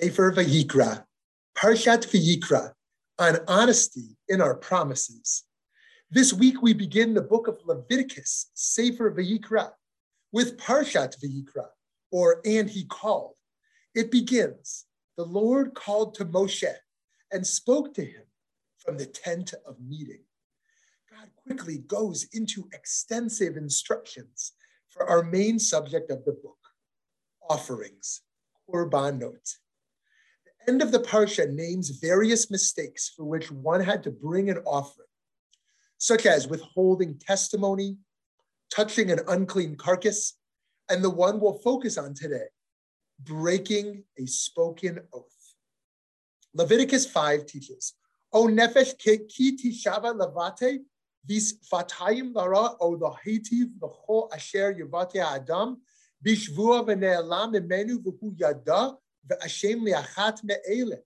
Sefer Vayikra, Parshat Vayikra, on honesty in our promises. This week we begin the book of Leviticus, Sefer Vayikra, with Parshat Vayikra, or and he called. It begins, the Lord called to Moshe and spoke to him from the tent of meeting. God quickly goes into extensive instructions for our main subject of the book, offerings, korbanot. End of the parsha names various mistakes for which one had to bring an offering, such as withholding testimony, touching an unclean carcass, and the one we'll focus on today, breaking a spoken oath. Leviticus 5 teaches, O nefesh ki tishava levate vis fatayim lara o lahitiv v'cho asher yavate adam bishvua v'ne'elam imenu v'hu yada v'ashem li'achat me'ele.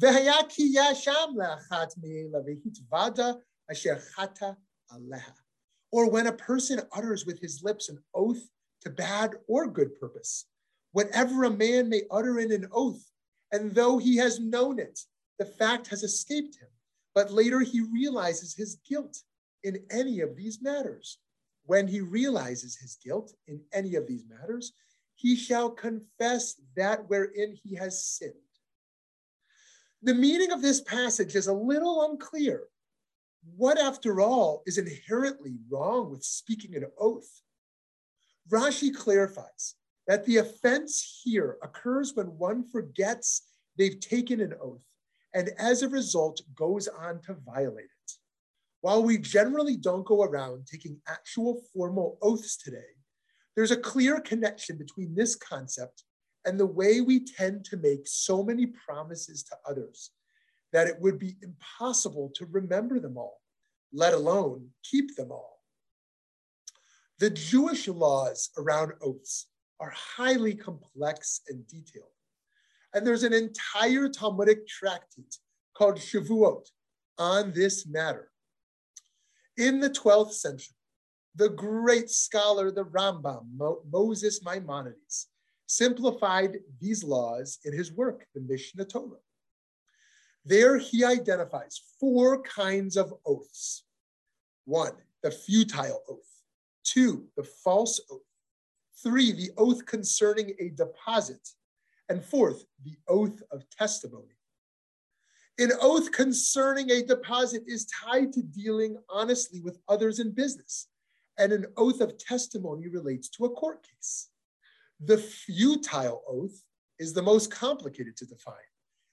V'haya ki yasham le'achat me'ele v'hitvada asher chata aleha. Or when a person utters with his lips an oath to bad or good purpose, whatever a man may utter in an oath, and though he has known it, the fact has escaped him, but later he realizes his guilt in any of these matters. When he realizes his guilt in any of these matters, he shall confess that wherein he has sinned. The meaning of this passage is a little unclear. What, after all, is inherently wrong with speaking an oath? Rashi clarifies that the offense here occurs when one forgets they've taken an oath and as a result goes on to violate it. While we generally don't go around taking actual formal oaths today, there's a clear connection between this concept and the way we tend to make so many promises to others that it would be impossible to remember them all, let alone keep them all. The Jewish laws around oaths are highly complex and detailed. And there's an entire Talmudic tractate called Shavuot on this matter. In the 12th century, the great scholar, the Rambam, Mo- Moses Maimonides, simplified these laws in his work, the Mishnah Torah. There he identifies four kinds of oaths. One, the futile oath. Two, the false oath. Three, the oath concerning a deposit. And fourth, the oath of testimony. An oath concerning a deposit is tied to dealing honestly with others in business, and an oath of testimony relates to a court case. The futile oath is the most complicated to define,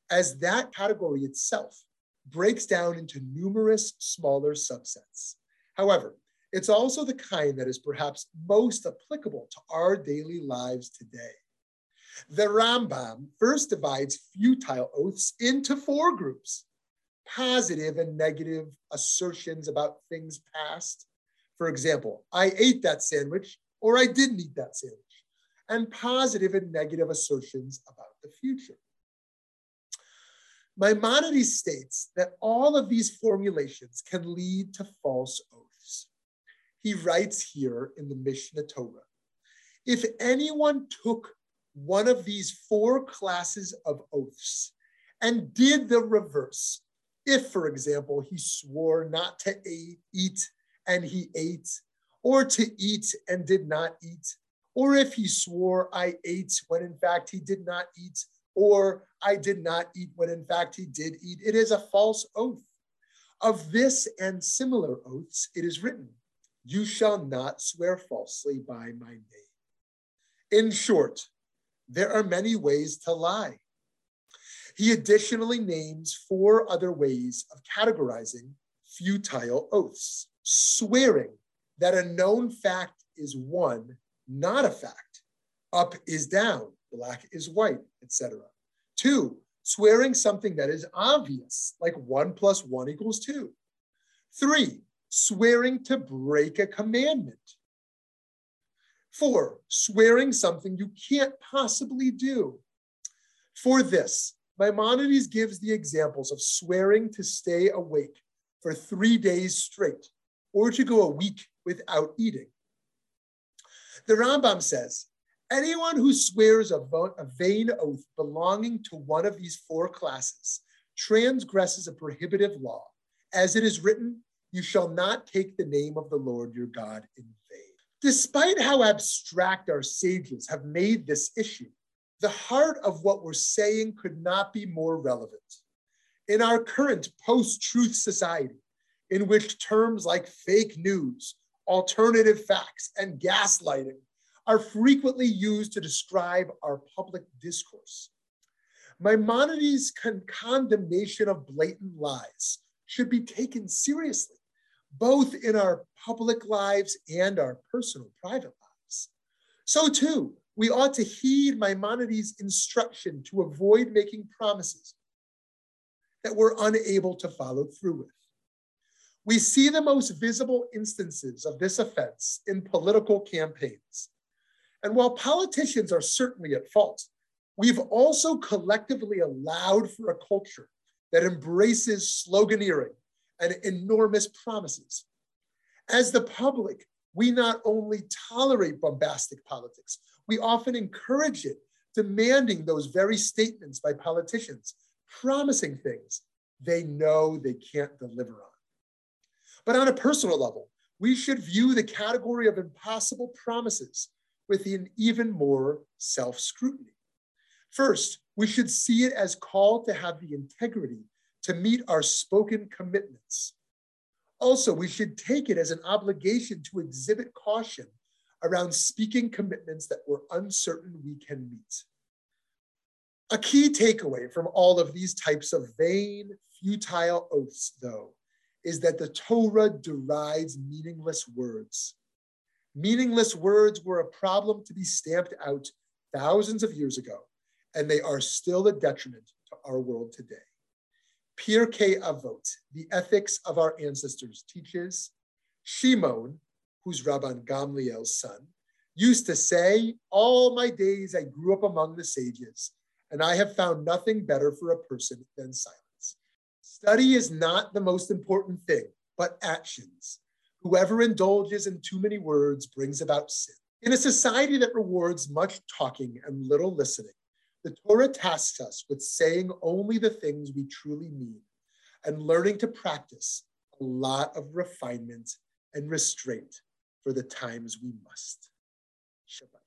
as that category itself breaks down into numerous smaller subsets. However, it's also the kind that is perhaps most applicable to our daily lives today. The Rambam first divides futile oaths into four groups positive and negative assertions about things past. For example, I ate that sandwich or I didn't eat that sandwich, and positive and negative assertions about the future. Maimonides states that all of these formulations can lead to false oaths he writes here in the Mishnah Torah if anyone took one of these four classes of oaths and did the reverse, if, for example, he swore not to eat and he ate, or to eat and did not eat, or if he swore, I ate when in fact he did not eat, or I did not eat when in fact he did eat, it is a false oath. Of this and similar oaths, it is written, you shall not swear falsely by my name. In short, there are many ways to lie. He additionally names four other ways of categorizing futile oaths swearing that a known fact is one, not a fact. Up is down, black is white, etc. Two, swearing something that is obvious, like one plus one equals two. Three, swearing to break a commandment. Four, swearing something you can't possibly do. For this, Maimonides gives the examples of swearing to stay awake for three days straight or to go a week without eating. The Rambam says, Anyone who swears a, a vain oath belonging to one of these four classes transgresses a prohibitive law. As it is written, you shall not take the name of the Lord your God in vain. Despite how abstract our sages have made this issue, the heart of what we're saying could not be more relevant. In our current post truth society, in which terms like fake news, alternative facts, and gaslighting are frequently used to describe our public discourse. Maimonides' con- condemnation of blatant lies should be taken seriously, both in our public lives and our personal private lives. So, too, we ought to heed Maimonides' instruction to avoid making promises that we're unable to follow through with. We see the most visible instances of this offense in political campaigns. And while politicians are certainly at fault, we've also collectively allowed for a culture that embraces sloganeering and enormous promises. As the public, we not only tolerate bombastic politics, we often encourage it, demanding those very statements by politicians, promising things they know they can't deliver on. But on a personal level, we should view the category of impossible promises with an even more self scrutiny. First, we should see it as called to have the integrity to meet our spoken commitments. Also, we should take it as an obligation to exhibit caution around speaking commitments that we're uncertain we can meet. A key takeaway from all of these types of vain, futile oaths, though, is that the Torah derides meaningless words. Meaningless words were a problem to be stamped out thousands of years ago, and they are still a detriment to our world today. Pirkei Avot, the ethics of our ancestors, teaches Shimon, who's Rabban Gamliel's son, used to say, All my days I grew up among the sages, and I have found nothing better for a person than silence. Study is not the most important thing, but actions. Whoever indulges in too many words brings about sin. In a society that rewards much talking and little listening, the Torah tasks us with saying only the things we truly mean and learning to practice a lot of refinement and restraint for the times we must. Shabbat.